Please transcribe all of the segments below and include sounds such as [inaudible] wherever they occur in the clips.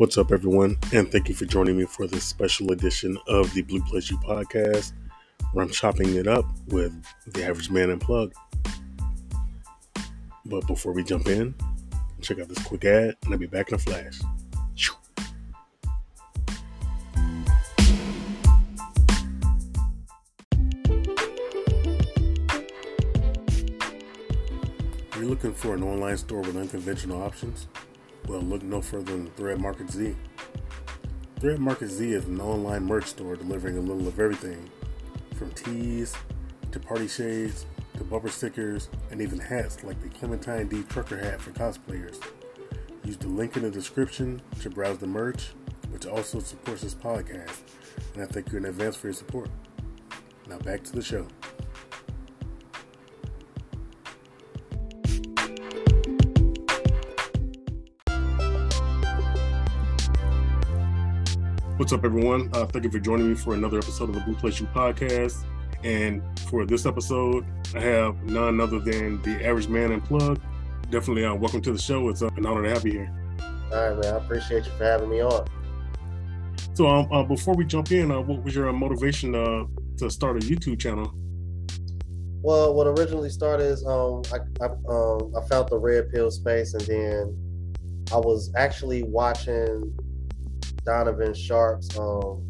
What's up, everyone? And thank you for joining me for this special edition of the Blue You podcast, where I'm chopping it up with the average man unplugged. But before we jump in, check out this quick ad, and I'll be back in a flash. You're you looking for an online store with unconventional options? Well, look no further than Thread Market Z. Thread Market Z is an online merch store delivering a little of everything from tees to party shades to bumper stickers and even hats like the Clementine D trucker hat for cosplayers. Use the link in the description to browse the merch, which also supports this podcast, and I thank you in advance for your support. Now back to the show. What's up, everyone? Uh, thank you for joining me for another episode of the Blue Place You podcast. And for this episode, I have none other than the average man unplugged. Definitely, uh, welcome to the show. It's uh, an honor to have you here. All right, man. I appreciate you for having me on. So, um, uh, before we jump in, uh, what was your motivation uh, to start a YouTube channel? Well, what originally started is um, I I, um, I found the red pill space, and then I was actually watching Donovan Sharpe's um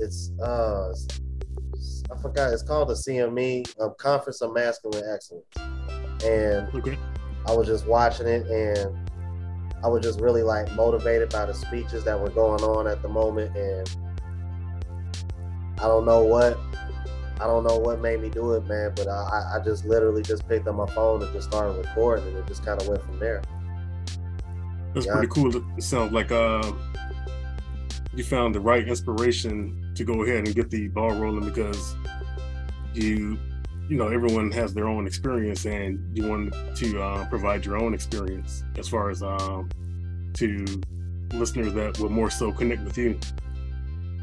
it's uh I forgot it's called the CME um, Conference of Masculine Excellence. And Okay. I was just watching it and I was just really like motivated by the speeches that were going on at the moment and I don't know what I don't know what made me do it, man, but I, I just literally just picked up my phone and just started recording and it just kind of went from there. That's Yeah. pretty cool. It sounds like uh, you found the right inspiration to go ahead and get the ball rolling because you, you know, everyone has their own experience and you want to uh, provide your own experience as far as um, to listeners that will more so connect with you.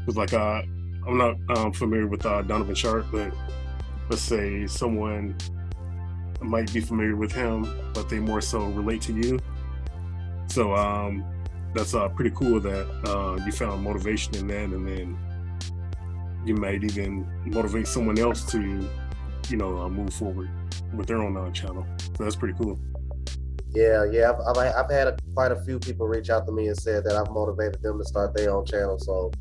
Because, like, uh, I'm not um, familiar with uh, Donovan Sharpe, but let's say someone might be familiar with him, but they more so relate to you. So um, that's uh, pretty cool that uh, you found motivation in that, and then you might even motivate someone else to, you know, uh, move forward with their own uh, channel. So that's pretty cool. Yeah, yeah. I've, I've, I've had a, quite a few people reach out to me and said that I've motivated them to start their own channel. So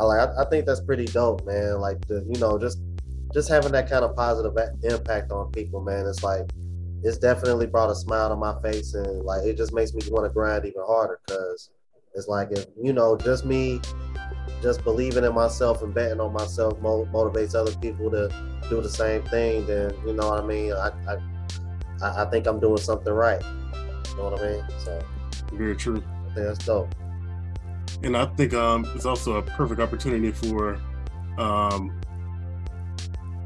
I like, I, I think that's pretty dope, man. Like, the, you know, just just having that kind of positive impact on people, man. It's like it's definitely brought a smile to my face, and like it just makes me want to grind even harder because it's like if you know, just me, just believing in myself and betting on myself mo- motivates other people to do the same thing. Then you know what I mean. I I, I I think I'm doing something right. You know what I mean? So Very true. I think that's dope. And I think um, it's also a perfect opportunity for um,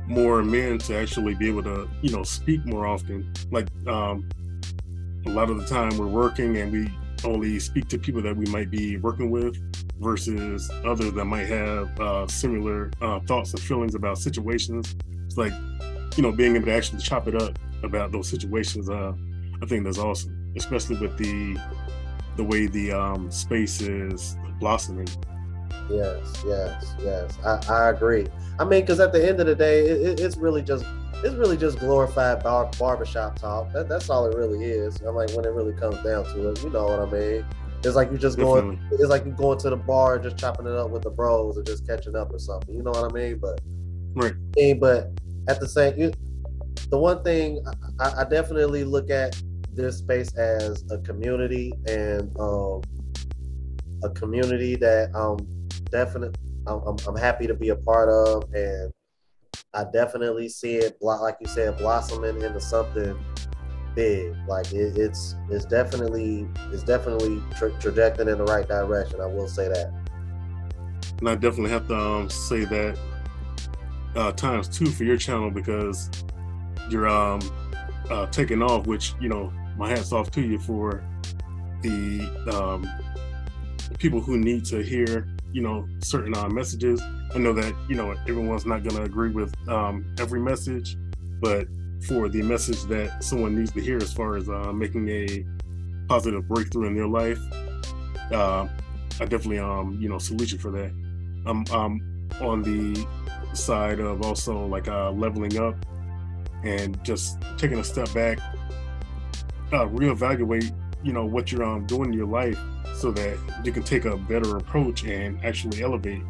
more men to actually be able to, you know, speak more often. Like um, a lot of the time we're working and we only speak to people that we might be working with versus others that might have uh, similar uh, thoughts and feelings about situations. It's like, you know, being able to actually chop it up about those situations. Uh, I think that's awesome, especially with the the way the um, space is blossoming. Yes, yes, yes. I, I agree. I mean, because at the end of the day, it, it's really just it's really just glorified bar, barbershop talk. That, that's all it really is. I'm like when it really comes down to it, you know what I mean? It's like you're just going. Definitely. It's like you going to the bar and just chopping it up with the bros or just catching up or something. You know what I mean? But Right. I mean, but at the same, you, the one thing I, I definitely look at this space as a community and um, a community that um definitely I'm, I'm, I'm happy to be a part of, and I definitely see it like you said blossoming into something big. Like it, it's it's definitely it's definitely tra- trajecting in the right direction. I will say that. And I definitely have to um, say that uh, times two for your channel because you're um, uh, taking off, which, you know, my hat's off to you for the um, people who need to hear, you know, certain uh, messages. I know that, you know, everyone's not going to agree with um, every message, but for the message that someone needs to hear as far as uh, making a positive breakthrough in their life, uh, I definitely um you know salute you for that. I'm um on the side of also like uh leveling up and just taking a step back, uh, reevaluate you know what you're um doing in your life so that you can take a better approach and actually elevate.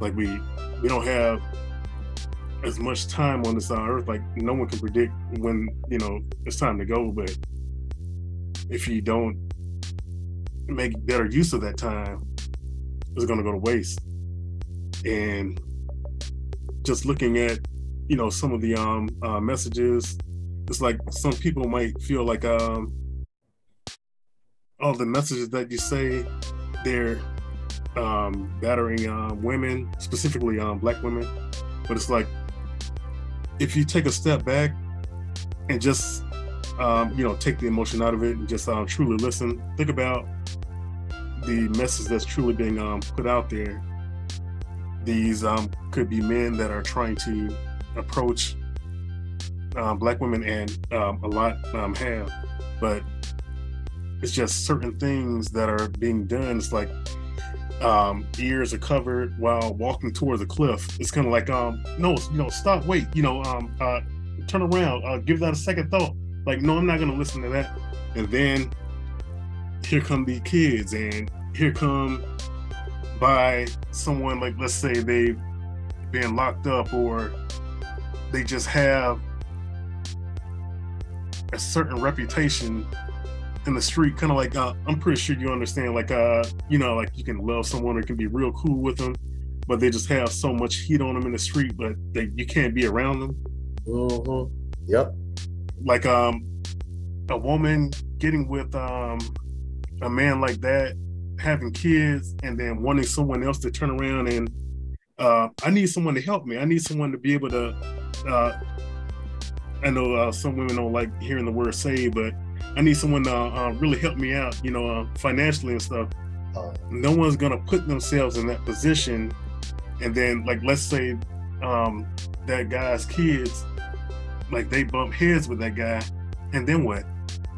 Like we we don't have as much time on this earth. Like no one can predict when you know it's time to go, but if you don't make better use of that time, it's going to go to waste. And just looking at you know some of the um uh, messages, it's like some people might feel like um all the messages that you say they're um, battering uh, women, specifically um, black women. But it's like if you take a step back and just um, you know take the emotion out of it and just uh, truly listen, think about the message that's truly being um, put out there. These um, could be men that are trying to approach um, black women, and um, a lot um, have, but it's just certain things that are being done. It's like um, ears are covered while walking towards a cliff. It's kind of like, um, no, you know, stop, wait, you know, um, uh, turn around, uh, give that a second thought. Like, no, I'm not going to listen to that. And then here come the kids, and here come by someone like, let's say they've been locked up, or they just have a certain reputation in the street, kind of like uh, I'm pretty sure you understand, like uh, you know, like you can love someone or can be real cool with them, but they just have so much heat on them in the street, but they you can't be around them. Mm-hmm. Yep. Like um, a woman getting with um a man like that, having kids, and then wanting someone else to turn around and uh, I need someone to help me. I need someone to be able to. Uh, I know uh, some women don't like hearing the word "save," but I need someone to uh, really help me out, you know, uh, financially and stuff. Uh, no one's gonna put themselves in that position, and then like let's say um, that guy's kids, like they bump heads with that guy, and then what?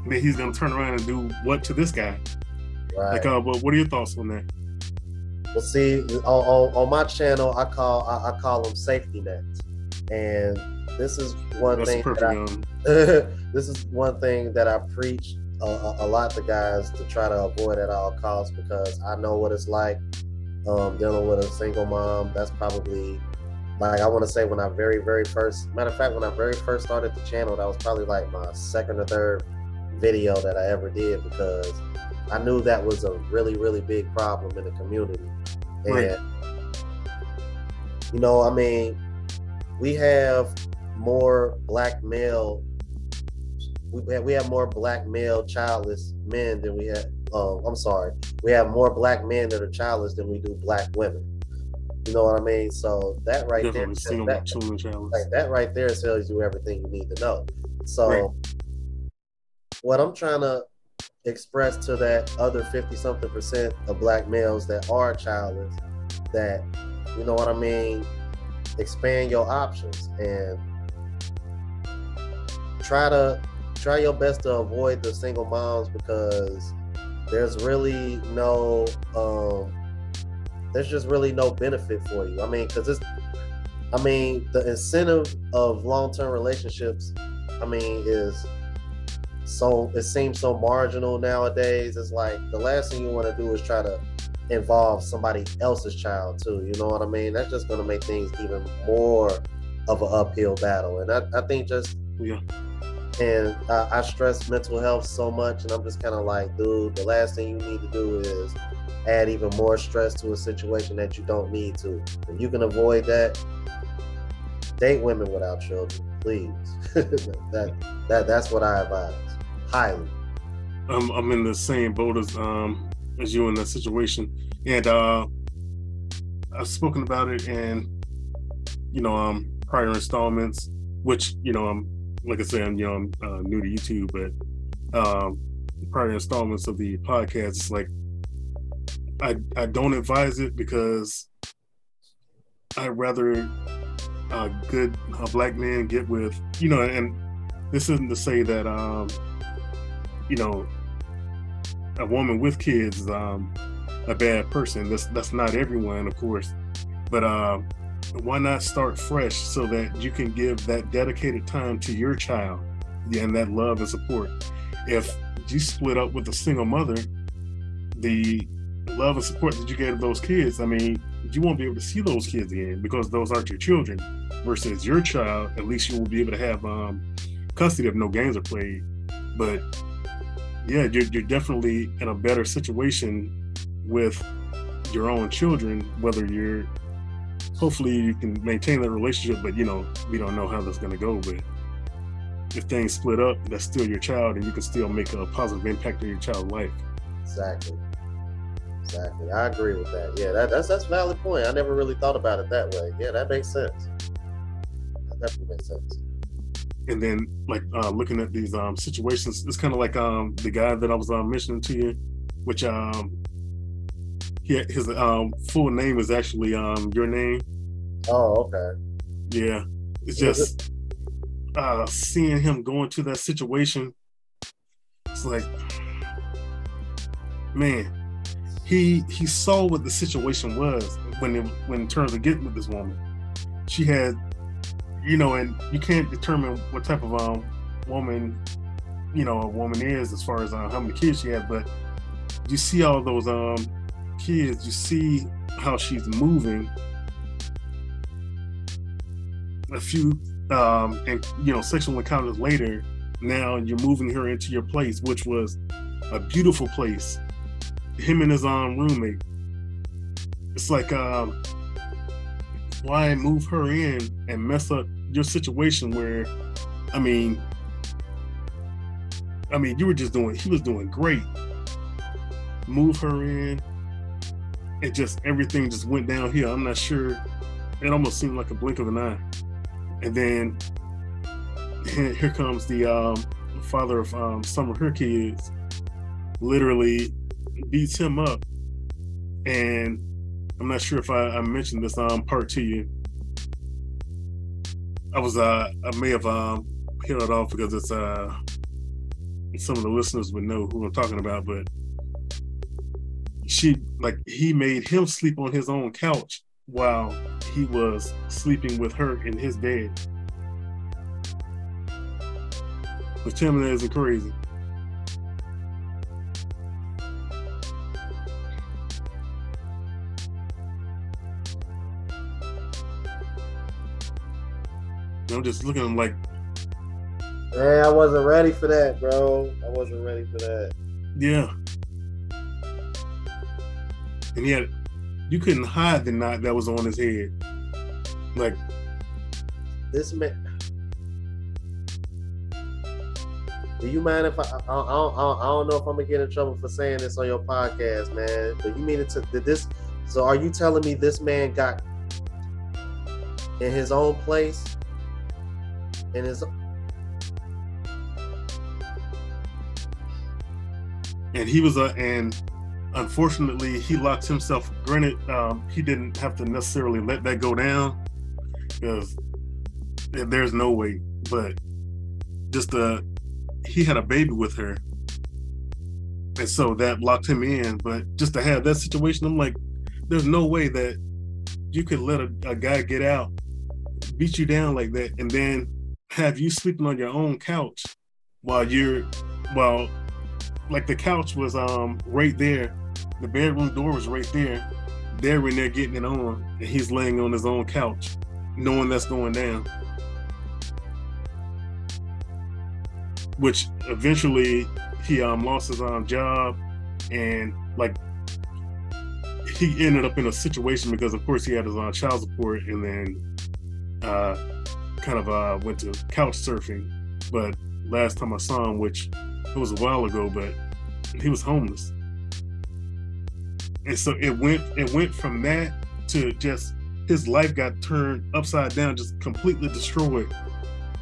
then he's gonna turn around and do what to this guy? Right. Like, uh, well, what are your thoughts on that? Well, see, on, on, on my channel, I call I, I call them safety nets, and this is one That's thing. That I, [laughs] this is one thing that I preach a, a, lot to guys to try to avoid at all costs because I know what it's like um, dealing with a single mom. That's probably like I want to say when I very very first matter of fact when I very first started the channel that was probably like my second or third video that I ever did because I knew that was a really really big problem in the community right. and you know I mean we have more black male we have, we have more black male childless men than we have uh, I'm sorry we have more black men that are childless than we do black women. You know what I mean? So that right Definitely there that, like, that right there tells you everything you need to know. So right. what I'm trying to express to that other 50 something percent of black males that are childless that you know what I mean expand your options and try to try your best to avoid the single moms because there's really no um there's just really no benefit for you. I mean, because it's I mean, the incentive of long-term relationships, I mean, is so it seems so marginal nowadays. It's like the last thing you want to do is try to involve somebody else's child too. You know what I mean? That's just gonna make things even more of an uphill battle. And I, I think just yeah and uh, I stress mental health so much, and I'm just kind of like, dude, the last thing you need to do is add even more stress to a situation that you don't need to. If you can avoid that, date women without children, please. [laughs] that that that's what I advise highly. I'm I'm in the same boat as um as you in that situation, and uh, I've spoken about it in you know um prior installments, which you know I'm like I said, I'm you know I'm uh, new to YouTube, but um, prior installments of the podcast, it's like I I don't advise it because I'd rather a good a black man get with you know, and this isn't to say that um, you know a woman with kids um, a bad person. That's that's not everyone, of course, but uh, why not start fresh so that you can give that dedicated time to your child and that love and support. If you split up with a single mother, the love and support that you gave those kids, I mean, you won't be able to see those kids again because those aren't your children. Versus your child, at least you will be able to have um, custody if no games are played. But yeah, you're, you're definitely in a better situation with your own children, whether you're hopefully you can maintain that relationship, but you know, we don't know how that's gonna go. But if things split up, that's still your child and you can still make a positive impact on your child's life. Exactly. Exactly. I agree with that. Yeah, that, that's that's valid point. I never really thought about it that way. Yeah, that makes sense. That definitely makes sense. And then like uh, looking at these um, situations, it's kind of like um, the guy that I was uh, mentioning to you, which um, he, his um, full name is actually um, your name. Oh, okay. Yeah, it's just uh, seeing him go into that situation. It's like, man, he he saw what the situation was when it, when in terms of getting with this woman. She had, you know, and you can't determine what type of um woman, you know, a woman is as far as uh, how many kids she had, but you see all those um kids, you see how she's moving. A few um and you know sexual encounters later, now you're moving her into your place, which was a beautiful place. Him and his um roommate. It's like um why move her in and mess up your situation where I mean I mean you were just doing he was doing great. Move her in, and just everything just went downhill. I'm not sure. It almost seemed like a blink of an eye. And then [laughs] here comes the um, father of um, some of her kids, literally beats him up. And I'm not sure if I, I mentioned this um, part to you. I was uh, I may have um, hit it off because it's uh, some of the listeners would know who I'm talking about, but she like he made him sleep on his own couch while he was sleeping with her in his bed. But Tim isn't crazy. I'm just looking at him like Hey, I wasn't ready for that, bro. I wasn't ready for that. Yeah and he had you couldn't hide the knot that was on his head. Like this man. Do you mind if I I, I, I, I don't know if I'm gonna get in trouble for saying this on your podcast, man? But you mean it to did this? So are you telling me this man got in his own place? In his and he was a and unfortunately, he locked himself. Granted, um, he didn't have to necessarily let that go down because there's no way. But just uh, he had a baby with her, and so that locked him in. But just to have that situation, I'm like, there's no way that you could let a, a guy get out, beat you down like that, and then have you sleeping on your own couch while you're while like the couch was um right there the bedroom door was right there. They're in there getting it on, and he's laying on his own couch, knowing that's going down. Which eventually he um, lost his um, job, and like he ended up in a situation because, of course, he had his own child support, and then uh, kind of uh, went to couch surfing. But last time I saw him, which it was a while ago, but he was homeless and so it went it went from that to just his life got turned upside down, just completely destroyed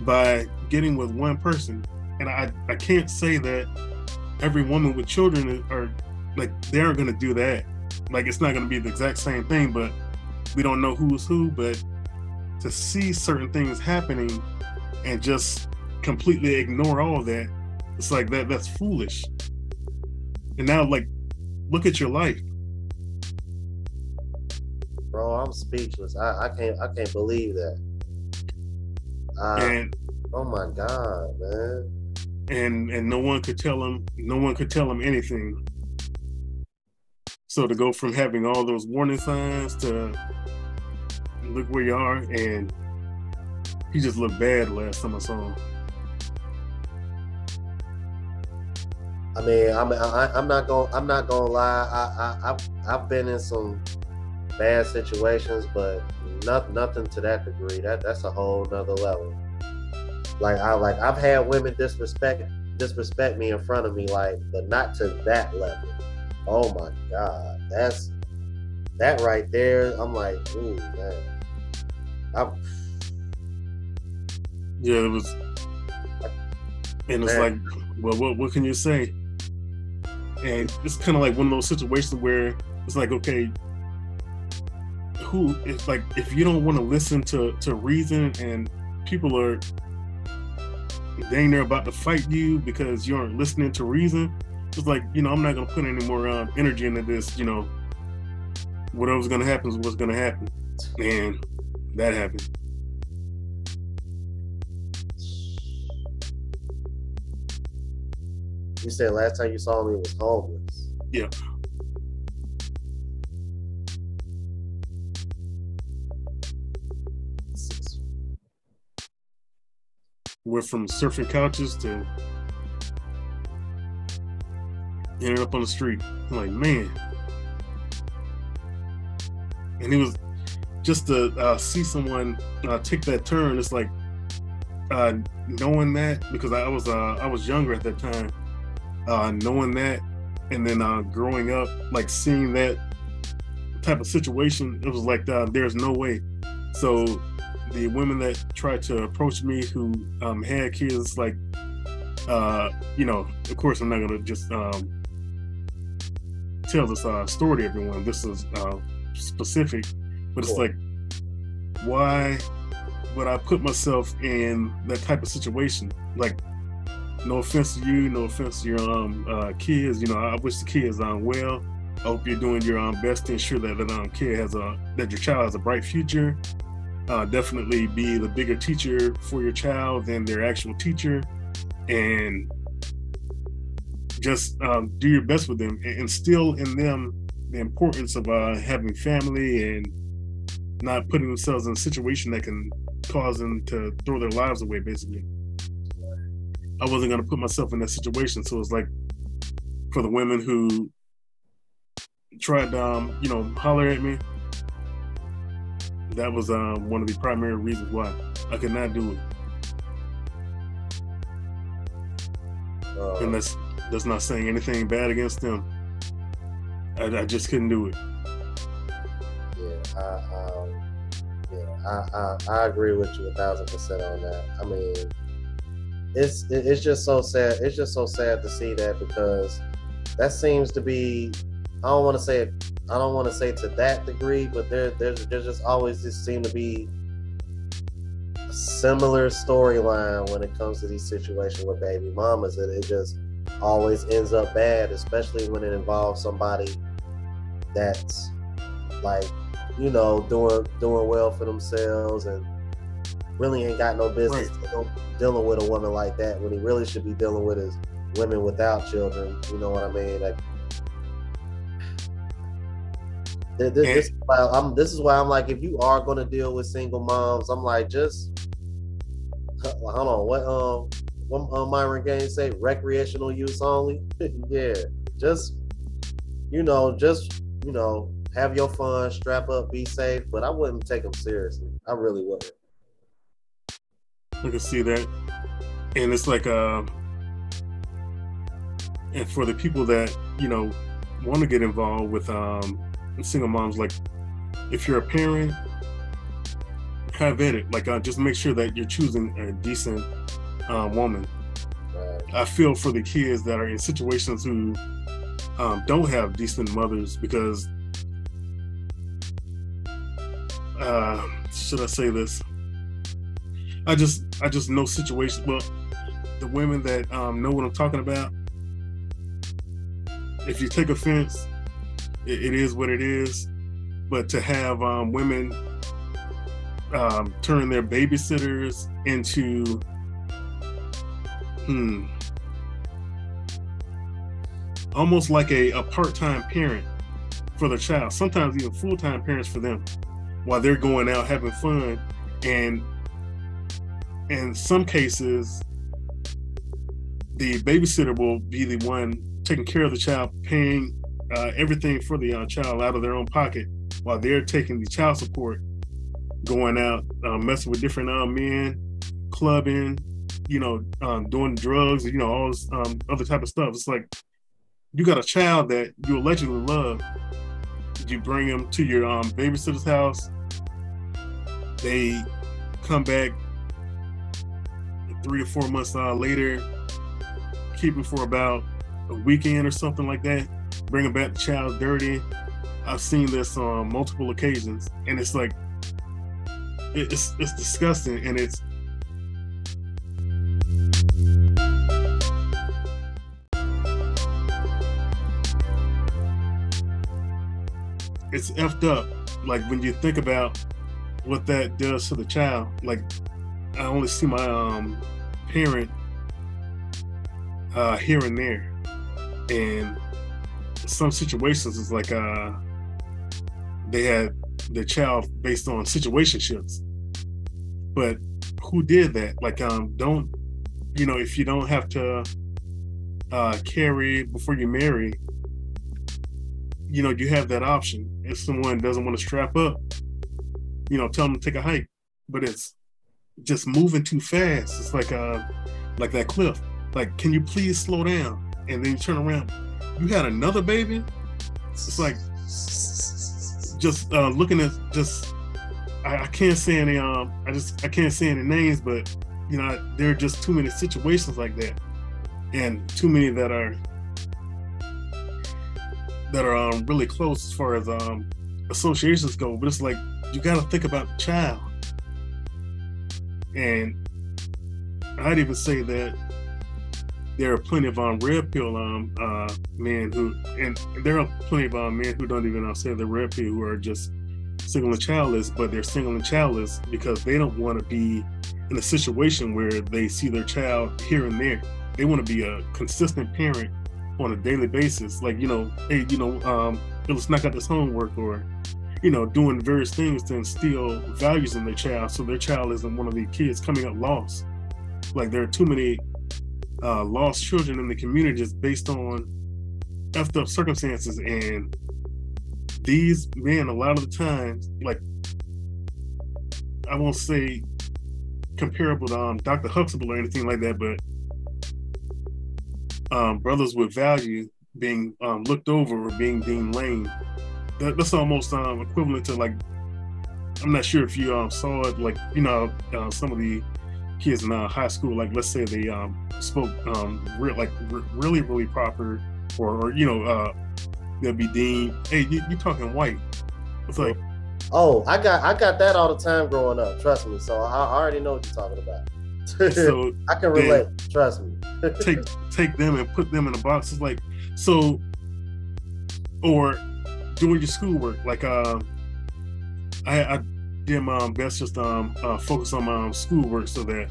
by getting with one person. And I I can't say that every woman with children are like they aren't gonna do that. Like it's not gonna be the exact same thing, but we don't know who's who. But to see certain things happening and just completely ignore all that, it's like that that's foolish. And now like look at your life I'm speechless. I, I can't I can't believe that. Uh, and oh my god, man. and and no one could tell him no one could tell him anything so to go from having all those warning signs to look where you are and he just looked bad last time i saw him I mean, I'm I, I'm not gonna I'm not gonna lie. I, I I've I've been in some bad situations, but not nothing to that degree. That that's a whole nother level. Like I like I've had women disrespect disrespect me in front of me, like, but not to that level. Oh my god, that's that right there. I'm like, ooh man. I'm yeah it was and it's Man. like well what, what can you say and it's kind of like one of those situations where it's like okay who it's like if you don't want to listen to to reason and people are dang they're about to fight you because you aren't listening to reason it's like you know i'm not gonna put any more um, energy into this you know whatever's gonna happen is what's gonna happen and that happened you said last time you saw me was homeless. Yeah. Went from surfing couches to ended up on the street. I'm like, man. And it was just to uh, see someone uh, take that turn. It's like uh, knowing that because I was uh, I was younger at that time, uh, knowing that, and then uh, growing up, like seeing that type of situation, it was like there's no way. So the women that tried to approach me who um, had kids, like, uh, you know, of course, I'm not gonna just um, tell this uh, story to everyone. This is uh, specific, but it's Cool. like, why would I put myself in that type of situation? Like, no offense to you, no offense to your um, uh, kids. You know, I wish the kids um well. I hope you're doing your um, best to ensure that that um, kid has a that your child has a bright future uh, definitely be the bigger teacher for your child than their actual teacher. And just um, do your best with them and instill in them the importance of uh, having family and not putting themselves in a situation that can cause them to throw their lives away basically. I wasn't going to put myself in that situation so it's like for the women who tried to um, you know holler at me that was um, one of the primary reasons why I could not do it, Uh, and that's that's not saying anything bad against them. I, I just couldn't do it. yeah, I, um, yeah, I, I, I agree with you a thousand percent on that. I mean, it's it- it's just so sad. It's just so sad to see that because that seems to be. I don't want to say it. I don't want to say to that degree, but there there's there's just always just seem to be a similar storyline when it comes to these situations with baby mamas, and it just always ends up bad, especially when it involves somebody that's like you know doing doing well for themselves and really ain't got no business dealing, dealing with a woman like that when he really should be dealing with his women without children you know what i mean like this, this, is why I'm, this is why I'm like, if you are going to deal with single moms, I'm like, just hold on. What um, what uh, Myron Gaines say? Recreational use only. [laughs] yeah, just you know, just you know, have your fun, strap up, be safe. But I wouldn't take them seriously. I really wouldn't. I can see that, and it's like uh, and for the people that you know want to get involved with um single moms, like if you're a parent, have at it. Like uh, just make sure that you're choosing a decent uh, woman. Right. I feel for the kids that are in situations who um, don't have decent mothers because, uh, should I say this? I just I just know situations. Well, the women that um, know what I'm talking about. If you take offense, it, it is what it is. but to have um, women um, turn their babysitters into hmm almost like a, a part-time parent for the child sometimes even full-time parents for them while they're going out having fun and in some cases the babysitter will be the one taking care of the child paying uh, everything for the uh, child out of their own pocket while they're taking the child support going out uh, messing with different uh, men clubbing you know um, doing drugs you know all this um, other type of stuff. It's like you got a child that you allegedly love. You bring them to your um, babysitter's house. They come back three or four months uh, later, keep it for about a weekend or something like that, bringing back the child dirty. I've seen this on multiple occasions, and it's like it's it's disgusting, and it's it's effed up. Like when you think about what that does to the child. Like I only see my um parent uh here and there. And some situations is like uh they had the child based on situationships. But who did that? Like um don't you know if you don't have to uh carry before you marry, you know, you have that option. If someone doesn't want to strap up, you know, tell them to take a hike. But it's just moving too fast. It's like uh like that cliff. Like, can you please slow down? And then you turn around. You had another baby? It's like just uh looking at just I, I can't say any um I just I can't say any names, but you know, there are just too many situations like that. And too many that are that are um, really close as far as um, associations go. But it's like you got to think about the child. And I'd even say that there are plenty of um, red pill um, uh, men who, and there are plenty of um, men who don't even say the red pill who are just single and childless, but they're single and childless because they don't want to be in a situation where they see their child here and there. They want to be a consistent parent on a daily basis. Like, you know, hey, you know, um, let's knock out this homework or you know, doing various things to instill values in their child so their child isn't one of the kids coming up lost. Like there are too many uh, lost children in the community just based on effed up circumstances. And these men, a lot of the times, like, I won't say comparable to um, Dr. Huxtable or anything like that, but um, brothers with value being um, looked over or being deemed lame that, that's almost um, equivalent to like I'm not sure if you um, saw it like you know uh, some of the kids in uh, high school like let's say they um, spoke um, re- like re- really really proper or, or you know uh, they'll be deemed hey you, you talking white. It's like oh I got I got that all the time growing up trust me. So I, I already know what you're talking about. So [laughs] I can relate trust me. take [laughs] take them and put them in a box. It's like so or doing your schoolwork. Like uh, I, I did my best just um uh, focus on my um, schoolwork so that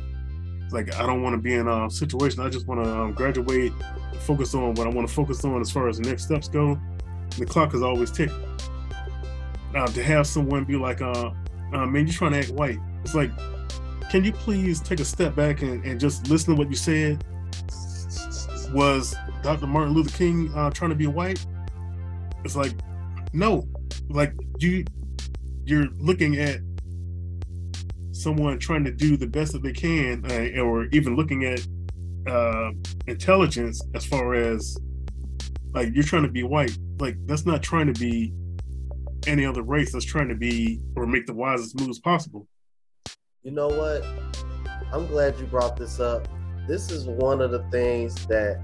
like I don't want to be in a situation. I just want to um, graduate, focus on what I want to focus on as far as the next steps go. The clock is always ticking. Uh, to have someone be like, uh, uh, man, you're trying to act white. It's like, can you please take a step back and, and just listen to what you said? Was Dr. Martin Luther King uh, trying to be white? It's like, no, like do you, you're looking at someone trying to do the best that they can, uh, or even looking at uh, intelligence as far as like you're trying to be white. Like that's not trying to be any other race. That's trying to be or make the wisest moves possible. You know what? I'm glad you brought this up. This is one of the things that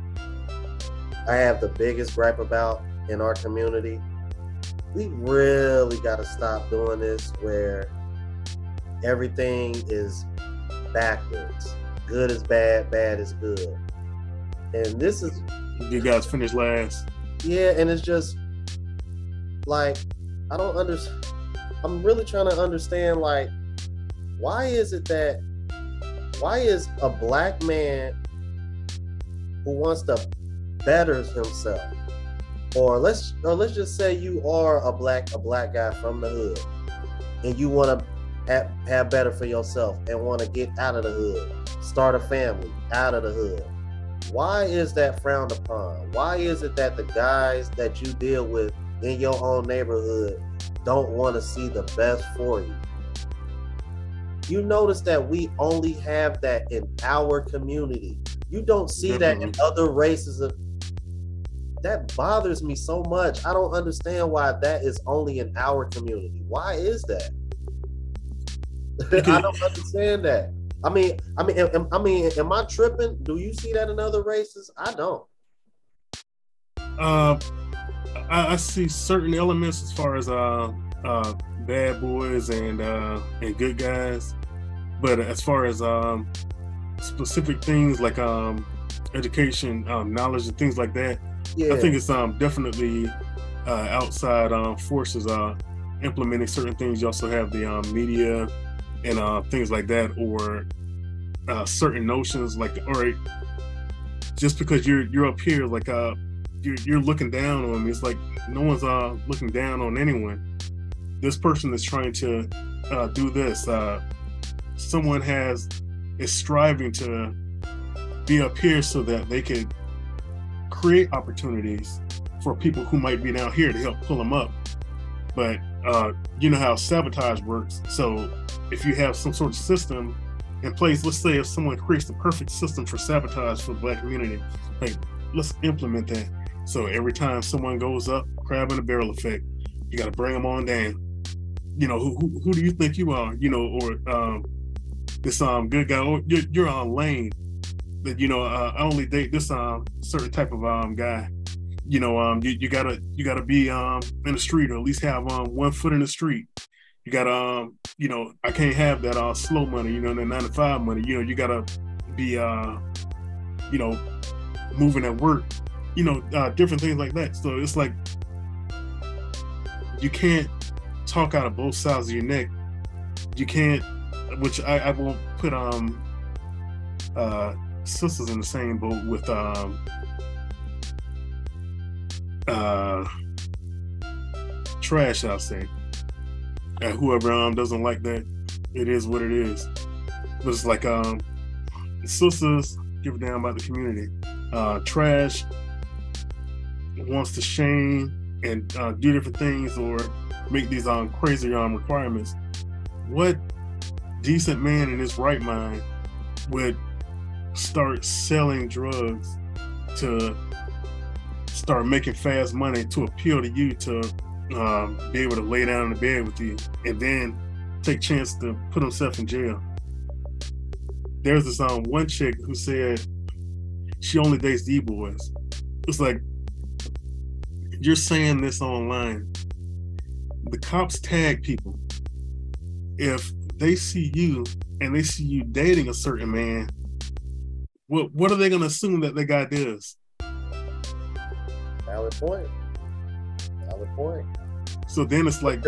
I have the biggest gripe about in our community we really got to stop doing this where everything is backwards. Good is bad, bad is good. And this is you guys finished last. Yeah, and it's just like I don't understand. I'm really trying to understand like why is it that why is a black man who wants to better himself or let's or let's just say you are a black a black guy from the hood and you want to have, have better for yourself and want to get out of the hood start a family out of the hood why is that frowned upon why is it that the guys that you deal with in your own neighborhood don't want to see the best for you you notice that we only have that in our community you don't see mm-hmm. that in mm-hmm. other races of that bothers me so much. I don't understand why that is only in our community. Why is that? [laughs] I don't understand that. I mean, I mean, am, I mean, am I tripping? Do you see that in other races? I don't. Uh, I, I see certain elements as far as uh, uh, bad boys and uh, and good guys, but as far as um, specific things like um, education, um, knowledge, and things like that, yeah. I think it's um definitely uh, outside um, forces uh, implementing certain things. You also have the um, media and uh, things like that, or uh, certain notions like, all right, just because you're you're up here, like uh, you're, you're looking down on me. It's like no one's uh looking down on anyone. This person is trying to uh, do this. Uh, someone has is striving to be up here so that they can create opportunities for people who might be down here to help pull them up. But uh, you know how sabotage works. So if you have some sort of system in place, let's say if someone creates the perfect system for sabotage for the black community, like let's implement that. So every time someone goes up, crab in a barrel effect, you got to bring them on down. You know, who, who, who do you think you are? You know, or um, this um good guy, oh, you're, you're on lane that you know uh, I only date this um certain type of um guy. You know, um, you, you gotta you gotta be um in the street or at least have um one foot in the street. You gotta um you know I can't have that uh slow money. You know, that nine to five money. You know, you gotta be uh you know moving at work. You know, uh, different things like that. So it's like you can't talk out of both sides of your neck. You can't, which I, I won't put um uh sisters in the same boat with um uh trash I'll say. And whoever um doesn't like that it is what it is. But it's like um sisters give a damn about the community. Uh trash wants to shame and uh, do different things or make these um crazy um requirements. What decent man in his right mind would start selling drugs to start making fast money to appeal to you to um, be able to lay down in the bed with you and then take chance to put himself in jail. There's this um one chick who said she only dates D boys. It's like you're saying this online. The cops tag people. If they see you and they see you dating a certain man, what what are they going to assume that the guy does? Valid point. Valid point. So then it's like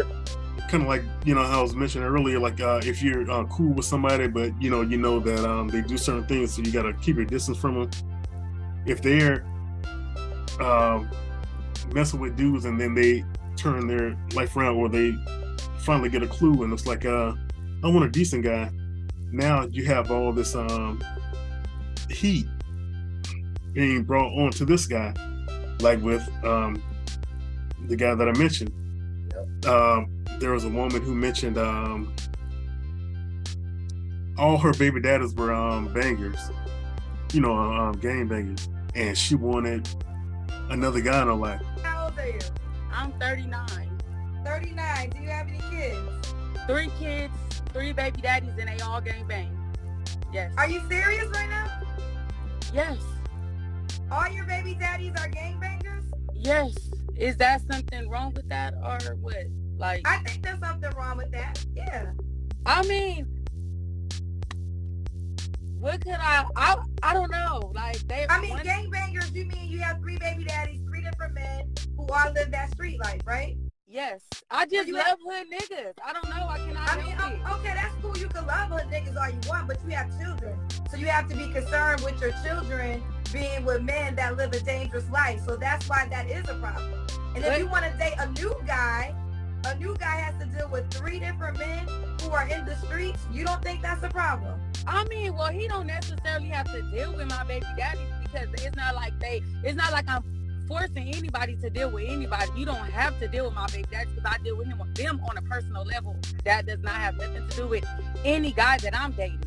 kind of like you know how I was mentioning earlier, like uh, if you're uh, cool with somebody, but you know you know that um, they do certain things, so you got to keep your distance from them. If they're um, messing with dudes and then they turn their life around, or they finally get a clue, and it's like, uh, I want a decent guy. Now you have all this um, heat being brought on to this guy, like with um, the guy that I mentioned. Yep. Um, there was a woman who mentioned um, all her baby daddies were um, bangers, you know, um, game bangers, and she wanted another guy in her life. How old are you? I'm 39. 39. Do you have any kids? Three kids, three baby daddies, and they all gang bang. Yes. Are you serious right now? Yes. All your baby daddies are gangbangers? Yes. Is that something wrong with that or what? Like I think there's something wrong with that. Yeah. I mean what could I I I don't know. Like they I mean one, gangbangers, you mean you have three baby daddies, three different men who all live that street life, right? Yes, I just love have- hood niggas. I don't know. I cannot I mean, okay, that's cool. You can love hood niggas all you want, but you have children. So you have to be concerned with your children being with men that live a dangerous life. So that's why that is a problem. And if you want to date a new guy, a new guy has to deal with three different men who are in the streets. You don't think that's a problem? I mean, well, he don't necessarily have to deal with my baby daddies because it's not like they. It's not like I'm forcing anybody to deal with anybody. You don't have to deal with my baby daddies because I deal with him them on a personal level. That does not have nothing to do with any guy that I'm dating.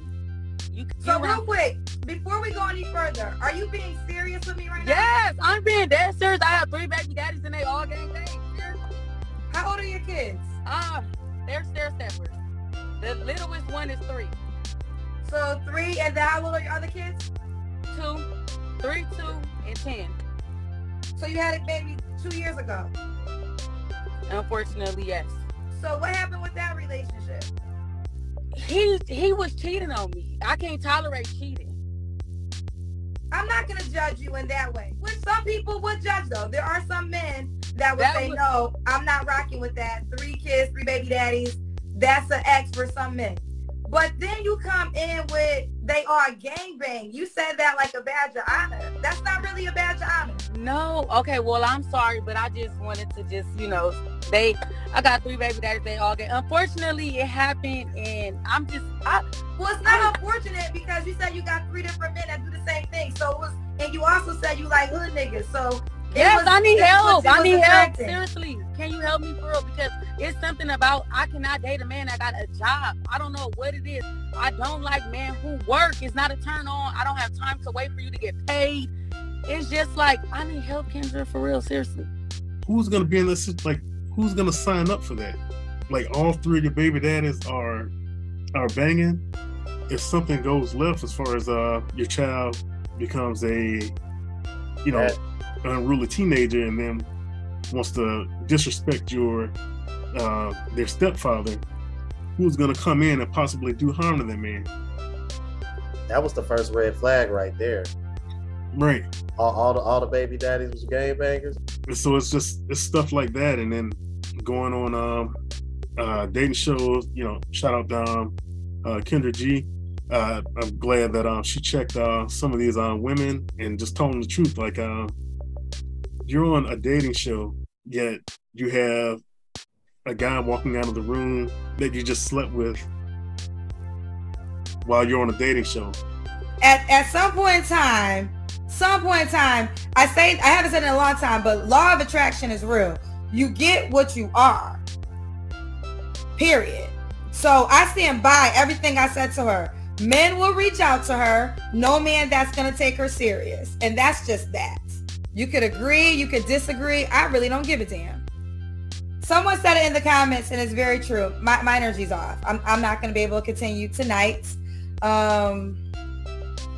You, So real quick, before we go any further, are you being serious with me right now? Yes, I'm being dead serious. I have three baby daddies and they all gang bang. How old are your kids? Ah, they're stair steppers. The littlest one is three. So three, and then how old are your other kids? Two, three, two, and ten. So you had a baby two years ago. Unfortunately, yes. So what happened with that relationship? He he was cheating on me. I can't tolerate cheating. I'm not gonna judge you in that way. Which some people would judge though. There are some men that would That say, would- no, I'm not rocking with that. Three kids, three baby daddies. That's an X for some men. But then you come in with they are gangbang. You said that like a badge of honor. That's not really a badge of honor. No, okay, well I'm sorry, but I just wanted to just, you know, they I got three baby daddies, they all get unfortunately it happened and I'm just I Well, it's not unfortunate because you said you got three different men that do the same thing. So it was, and you also said you like hood niggas. So Yes, was- I need help. I was need help. Seriously. Can you help me for real? Because it's something about I cannot date a man that got a job. I don't know what it is. I don't like men who work. It's not a turn on. I don't have time to wait for you to get paid. It's just like I need help, Kendra, for real. Seriously. Who's gonna be in this? Like, who's gonna sign up for that? Like, all three of your baby daddies are are banging. If something goes left, as far as uh your child becomes a, you know, unruly teenager, and then wants to disrespect your uh their stepfather, who's gonna come in and possibly do harm to that man? That was the first red flag right there. Right. All, all the all the baby daddies was gangbangers. And so it's just it's stuff like that, and then going on um uh dating shows. You know, shout out to um, uh, Kendra G. Uh, I'm glad that um she checked uh some of these uh, women and just told them the truth. Like you're on a dating show, yet you have a guy walking out of the room that you just slept with while you're on a dating show. at, at some point in time, some point in time, I say I haven't said it in a long time, but law of attraction is real. You get what you are. Period. So I stand by everything I said to her. Men will reach out to her. No man that's gonna take her serious. And that's just that. You could agree, you could disagree. I really don't give a damn. Someone said it in the comments, and it's very true. My, my energy's off. I'm, I'm not gonna be able to continue tonight. Um,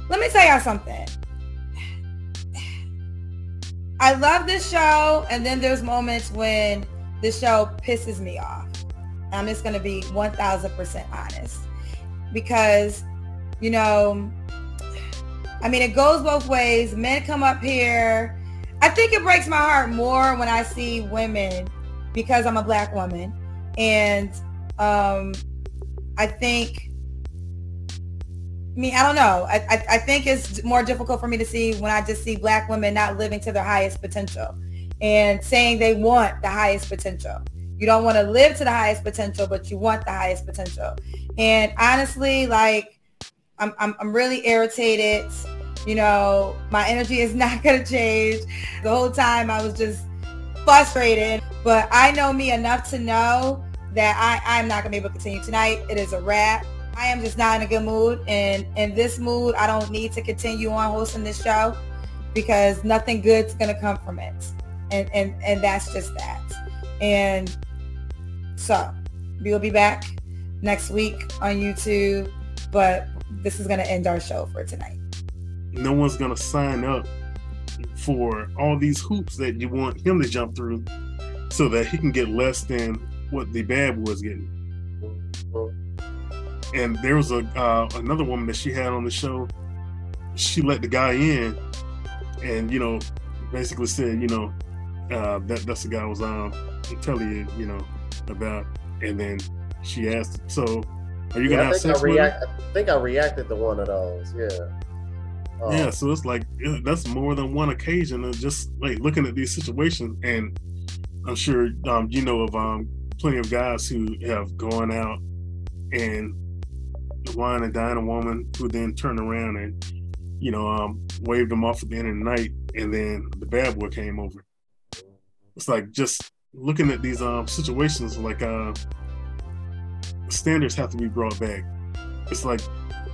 let me tell y'all something. I love this show, and then there's moments when the show pisses me off. I'm just gonna be 1,000% honest because, you know, I mean, it goes both ways. Men come up here. I think it breaks my heart more when I see women because I'm a black woman, and um, I think I mean, I don't know. I, I, I think it's more difficult for me to see when I just see black women not living to their highest potential and saying they want the highest potential. You don't want to live to the highest potential, but you want the highest potential. And honestly, like, I'm, I'm, I'm really irritated. You know, my energy is [laughs] not going to change. The whole time I was just frustrated, but I know me enough to know that I, I'm not going to be able to continue tonight. It is a wrap. I am just not in a good mood. And in this mood, I don't need to continue on hosting this show because nothing good's going to come from it. And, and, and that's just that. And so we will be back next week on YouTube, but this is going to end our show for tonight. No one's gonna sign up for all these hoops that you want him to jump through, so that he can get less than what the bad boy's getting. and there was a uh, another woman that she had on the show. She let the guy in, and you know, basically said, you know, uh, that that's the guy I was um tell you, you know, about. And then she asked, "So, are you Yeah, gonna I have sex I, with her?" react, I think I reacted to one of those. Yeah. Um, Yeah, so it's like it- that's more than one occasion of just like looking at these situations, and I'm sure um, you know of um, plenty of guys who have gone out and wine and dine a woman who then turned around and you know um, waved them off at the end of the night, and then the bad boy came over. It's like just looking at these um, situations, like uh, standards have to be brought back. It's like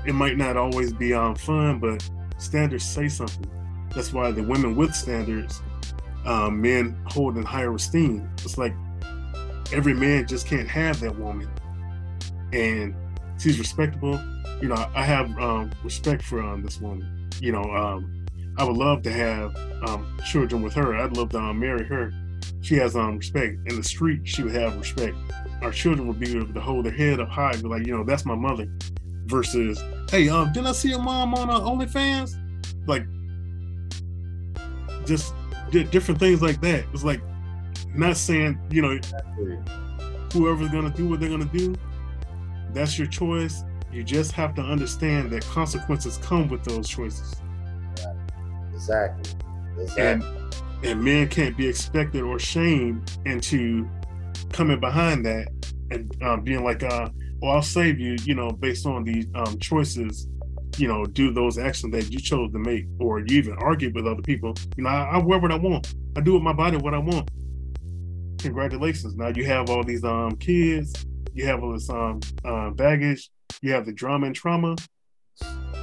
it might not always be um, fun, but standards say something. That's why the women with standards, um, men hold in higher esteem. It's like every man just can't have that woman, and she's respectable. You know, I have um, respect for um, this woman. You know, um, I would love to have um, children with her. I'd love to marry her. She has respect in the street. She would have respect. Our children would be able to hold their head up high, be like, you know, that's my mother. Versus, hey, um, didn't I see your mom on uh, OnlyFans? Like, just di- different things like that. It's like not saying, you know, whoever's gonna do what they're gonna do, that's your choice. You just have to understand that consequences come with those choices. Exactly. Exactly. And and men can't be expected or shamed into coming behind that and um, being like, uh, well, I'll save you, you know, based on the um, choices, you know, do those actions that you chose to make, or you even argue with other people. You know, I, I wear what I want. I do with my body what I want. Congratulations. Now you have all these um kids, you have all this um uh, baggage, you have the drama and trauma.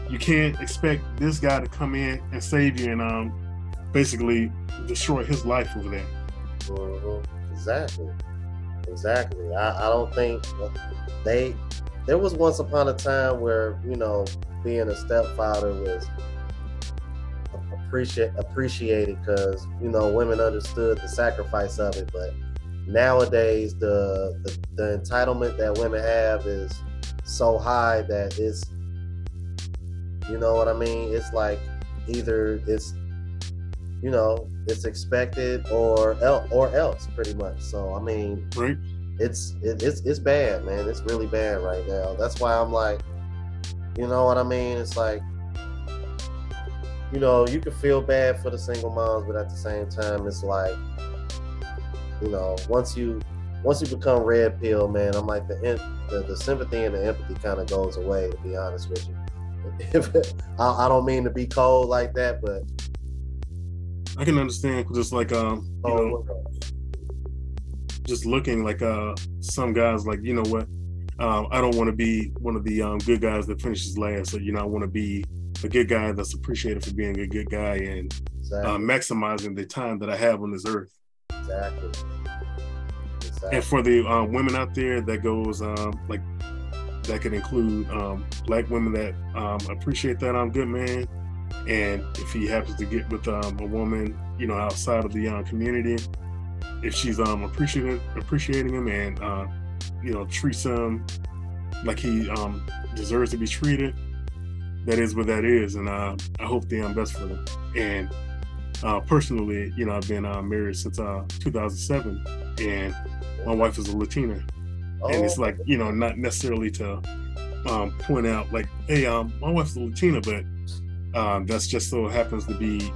You can't expect this guy to come in and save you and um basically destroy his life over there. Exactly. Exactly. I, I don't think they. There was once upon a time where you know being a stepfather was appreciate appreciated because you know women understood the sacrifice of it, but nowadays the, the the entitlement that women have is so high that it's you know what I mean. It's like either it's you know it's expected or el- or else pretty much. So i mean Right? it's it, it's it's bad man. It's really bad right now. That's why i'm like you know what i mean? It's like you know you can feel bad for the single moms but at the same time it's like you know once you once you become red pill man i'm like the the, the sympathy and the empathy kind of goes away to be honest with you. [laughs] I, I don't mean to be cold like that but I can understand just like um you know oh, just looking like uh some guys like you know what? Um I don't want to be one of the um good guys that finishes last so you know I want to be a good guy that's appreciated for being a good guy and exactly, uh, maximizing the time that I have on this earth. exactly. Exactly. And for the um, women out there, that goes um, like that could include um, black women that um, appreciate that I'm good man, and if he happens to get with um, a woman, you know, outside of the um, community, if she's um appreciating appreciating him and uh, you know treats him like he um, deserves to be treated, that is what that is, and uh, I hope the um, best for them. And uh, personally, you know, I've been uh, married since uh, 2007, and my wife is a Latina, and it's Oh, like you know not necessarily to um, point out like hey um my wife's a Latina but um, that's just so happens to be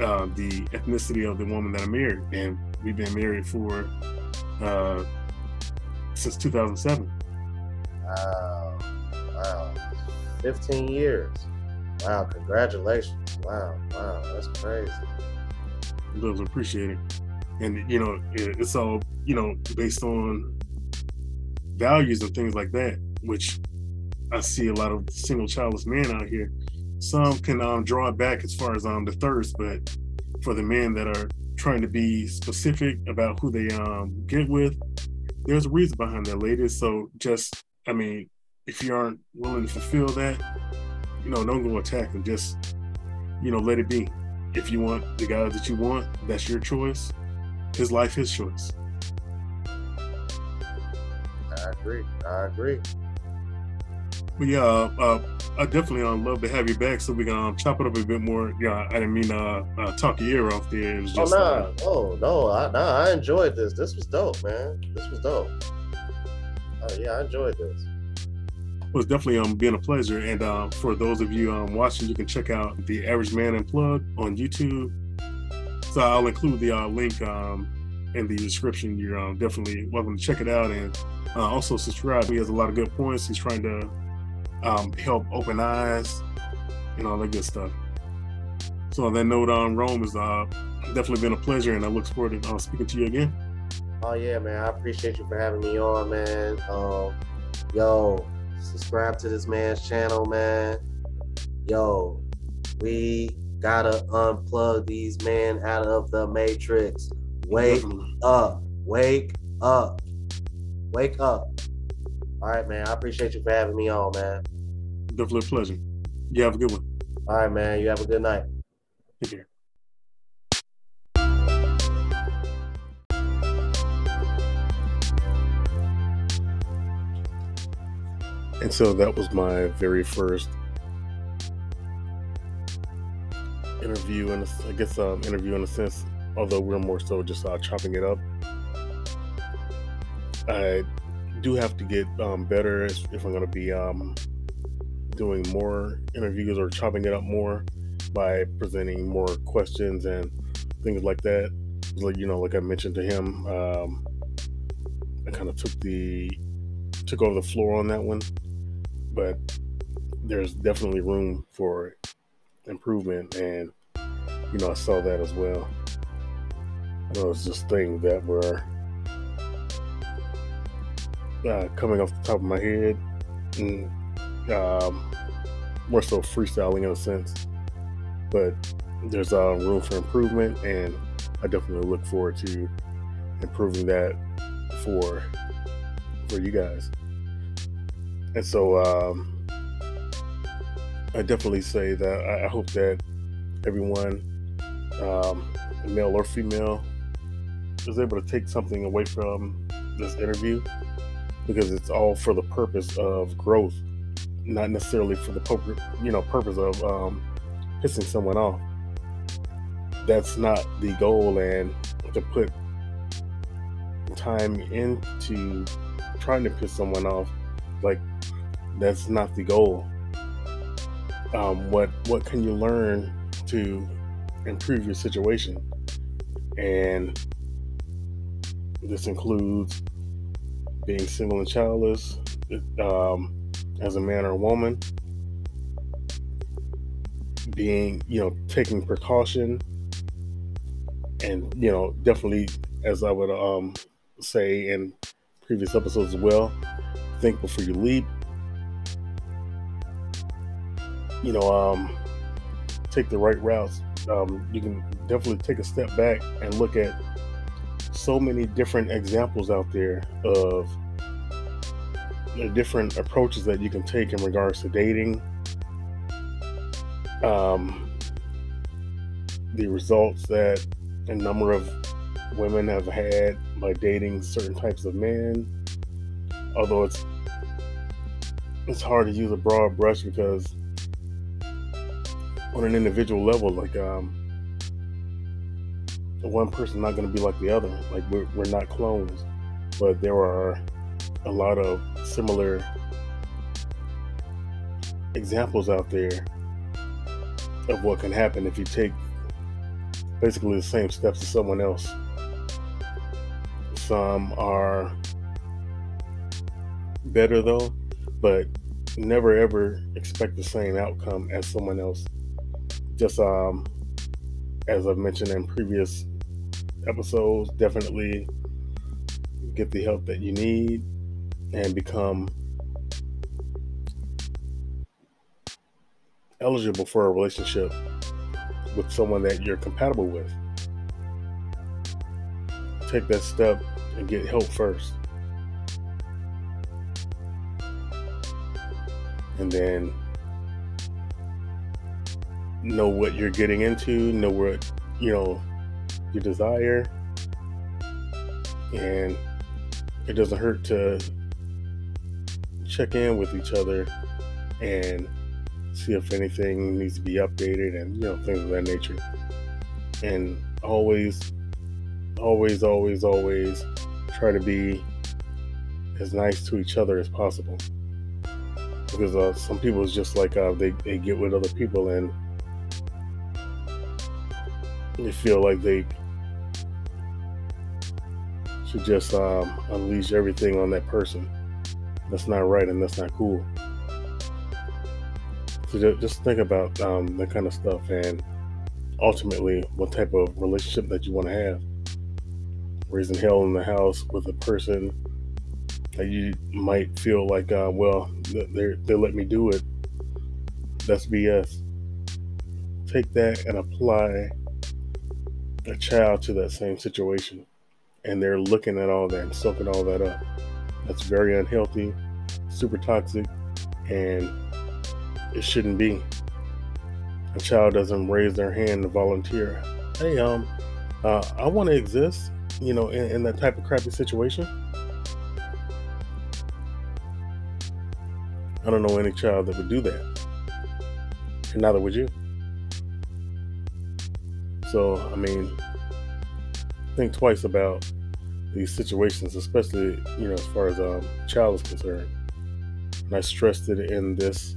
uh, the ethnicity of the woman that I married and we've been married for uh, since 2007 Wow. Wow. 15 years. Wow. Congratulations. Wow. Wow. That's crazy. those it, and you know it's all you know based on values and things like that which I see a lot of single childless men out here some can um, draw it back as far as um the thirst, but for the men that are trying to be specific about who they um get with, there's a reason behind that, ladies. So just, I mean, if you aren't willing to fulfill that, you know, don't go attack them. Just, you know, let it be. If you want the guys that you want, that's your choice. His life, his choice. I agree. I agree. But yeah, uh, uh, I definitely um, love to have you back so we can um, chop it up a bit more. Yeah, I didn't mean uh, uh talk your ear off there. It was just. oh nah, oh no, I, nah, I enjoyed this. This was dope, man. This was dope. Oh yeah, I enjoyed this. It was definitely um being a pleasure. And uh, for those of you um watching, you can check out the Average Man Unplugged on YouTube. So I'll include the uh, link um in the description. You're um, definitely welcome to check it out and uh, also subscribe. He has a lot of good points. He's trying to um, help open eyes and all that good stuff. So on that note, um, Rome has uh, definitely been a pleasure, and I look forward to uh, speaking to you again. Oh yeah, man. I appreciate you for having me on, man. Um, yo, subscribe to this man's channel, man. Yo, we gotta unplug these men out of the matrix. Wake Definitely. up. Wake up. Wake up. All right, man. I appreciate you for having me on, man. Definitely a pleasure. You have a good one. All right, man. You have a good night. Take care. And so that was my very first interview, and I guess um, interview in a sense, although we're more so just uh, chopping it up. I do have to get um, better if if I'm going to be um, doing more interviews or chopping it up more by presenting more questions and things like that. Like you know, like I mentioned to him, um, I kind of took the took over the floor on that one, but there's definitely room for improvement, and you know, I saw that as well. You know, it's just things that were uh, coming off the top of my head, and um, more so freestyling in a sense. But there's uh, room for improvement, and I definitely look forward to improving that for for you guys. And so um, I definitely say that I, I hope that everyone, um, male or female, is able to take something away from this interview because it's all for the purpose of growth, not necessarily for the purpose, you know, purpose of um, pissing someone off. That's not the goal, and to put time into trying to piss someone off, like that's not the goal. Um, what what can you learn to improve your situation? And this includes being single and childless, um, as a man or a woman, being, you know, taking precaution, and, you know, definitely, as I would um, say in previous episodes as well, think before you leap. You know, um, take the right routes. Um, you can definitely take a step back and look at so many different examples out there of different approaches that you can take in regards to dating. Um, the results that a number of women have had by dating certain types of men. Although it's it's hard to use a broad brush because on an individual level, like um, one person not going to be like the other. Like we're, we're not clones, but there are a lot of similar examples out there of what can happen if you take basically the same steps as someone else. Some are better though, but never ever expect the same outcome as someone else. Just um, as I've mentioned in previous episodes, definitely get the help that you need and become eligible for a relationship with someone that you're compatible with. Take that step and get help first. And then know what you're getting into, know what, you know, you desire. And it doesn't hurt to check in with each other and see if anything needs to be updated and you know things of that nature. And always, always, always, always try to be as nice to each other as possible. Because uh, some people is just like uh, they they get with other people and they feel like they should just um, unleash everything on that person. That's not right and that's not cool. So just think about um, that kind of stuff and ultimately what type of relationship that you want to have. Raising hell in the house with a person that you might feel like, uh, well, they they let me do it. That's BS. Take that and apply a child to that same situation and they're looking at all that and soaking all that up. That's very unhealthy, super toxic, and it shouldn't be. A child doesn't raise their hand to volunteer. Hey, um, uh, I want to exist, you know, in, in that type of crappy situation. I don't know any child that would do that. And neither would you. So, I mean, think twice about these situations, especially you know as far as um, child is concerned. And I stressed it in this,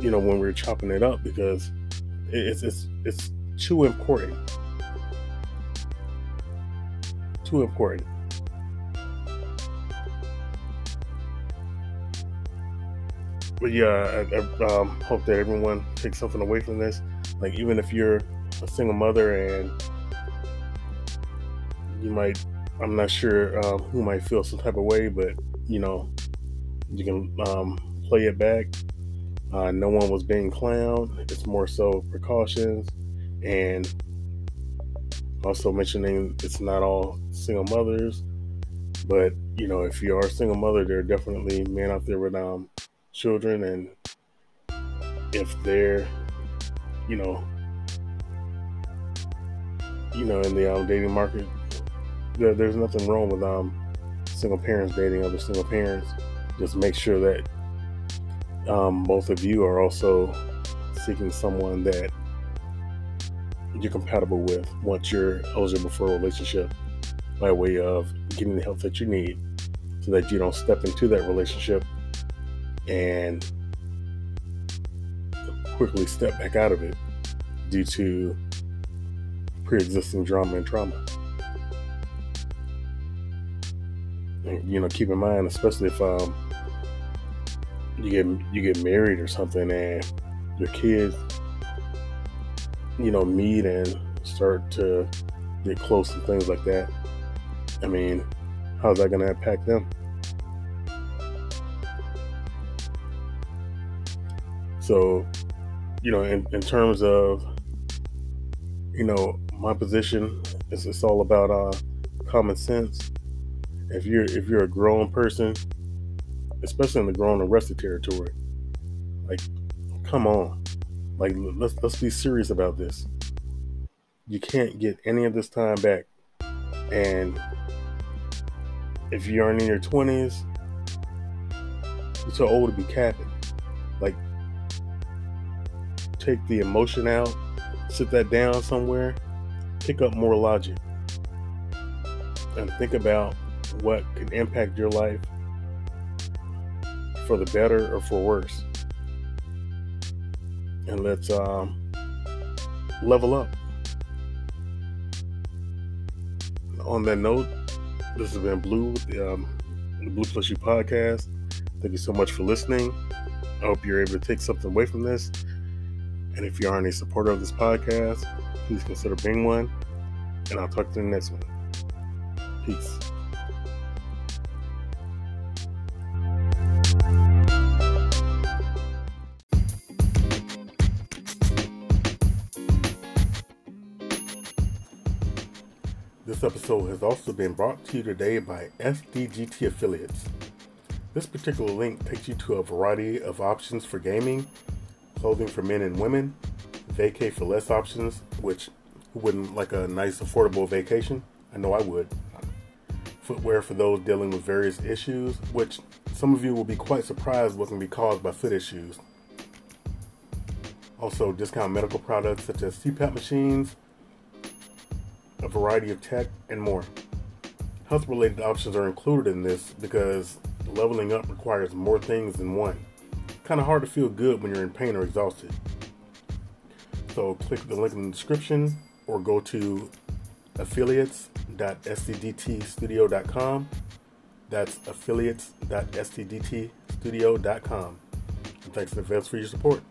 you know, when we were chopping it up because it's it's it's too important, too important. But yeah, I, I um, hope that everyone takes something away from this. Like even if you're a single mother and you might i'm not sure um, who might feel some type of way but you know you can um, play it back. Uh, no one was being clowned. It's more so precautions and also mentioning it's not all single mothers but you know if you are a single mother there are definitely men out there with um, children and if they're you know you know in the um, dating market there, there's nothing wrong with um single parents dating other single parents. Just make sure that um, both of you are also seeking someone that you're compatible with once you're eligible for a relationship by way of getting the help that you need so that you don't step into that relationship and quickly step back out of it due to pre-existing drama and trauma. You know, keep in mind, especially if um you get you get married or something, and your kids, you know, meet and start to get close and things like that. I mean, how's that going to impact them? So, you know, in, in terms of, you know, my position, it's, it's all about uh, common sense if you're if you're a grown person, especially in the grown arrested territory, like come on. Like let's let's be serious about this. You can't get any of this time back. And if you aren't in your twenties, you're too old to be capping. Like take the emotion out, sit that down somewhere, pick up more logic. And think about what can impact your life for the better or for worse. And let's um, level up. On that note, this has been Blue, the, um, the Blue Plus You podcast. Thank you so much for listening. I hope you're able to take something away from this. And if you aren't a supporter of this podcast, please consider being one. And I'll talk to you in the next one. Peace. This episode has also been brought to you today by SDGT Affiliates. This particular link takes you to a variety of options for gaming, clothing for men and women, vacay for less options, which who wouldn't like a nice affordable vacation? I know I would. Footwear for those dealing with various issues, which Some of you will be quite surprised what can be caused by foot issues. Also, discount medical products such as CPAP machines, a variety of tech, and more. Health related options are included in this because leveling up requires more things than one. Kind of hard to feel good when you're in pain or exhausted. So, click the link in the description or go to affiliates.scdtstudio.com. That's affiliates.scdtstudio.com. And thanks in advance for your support.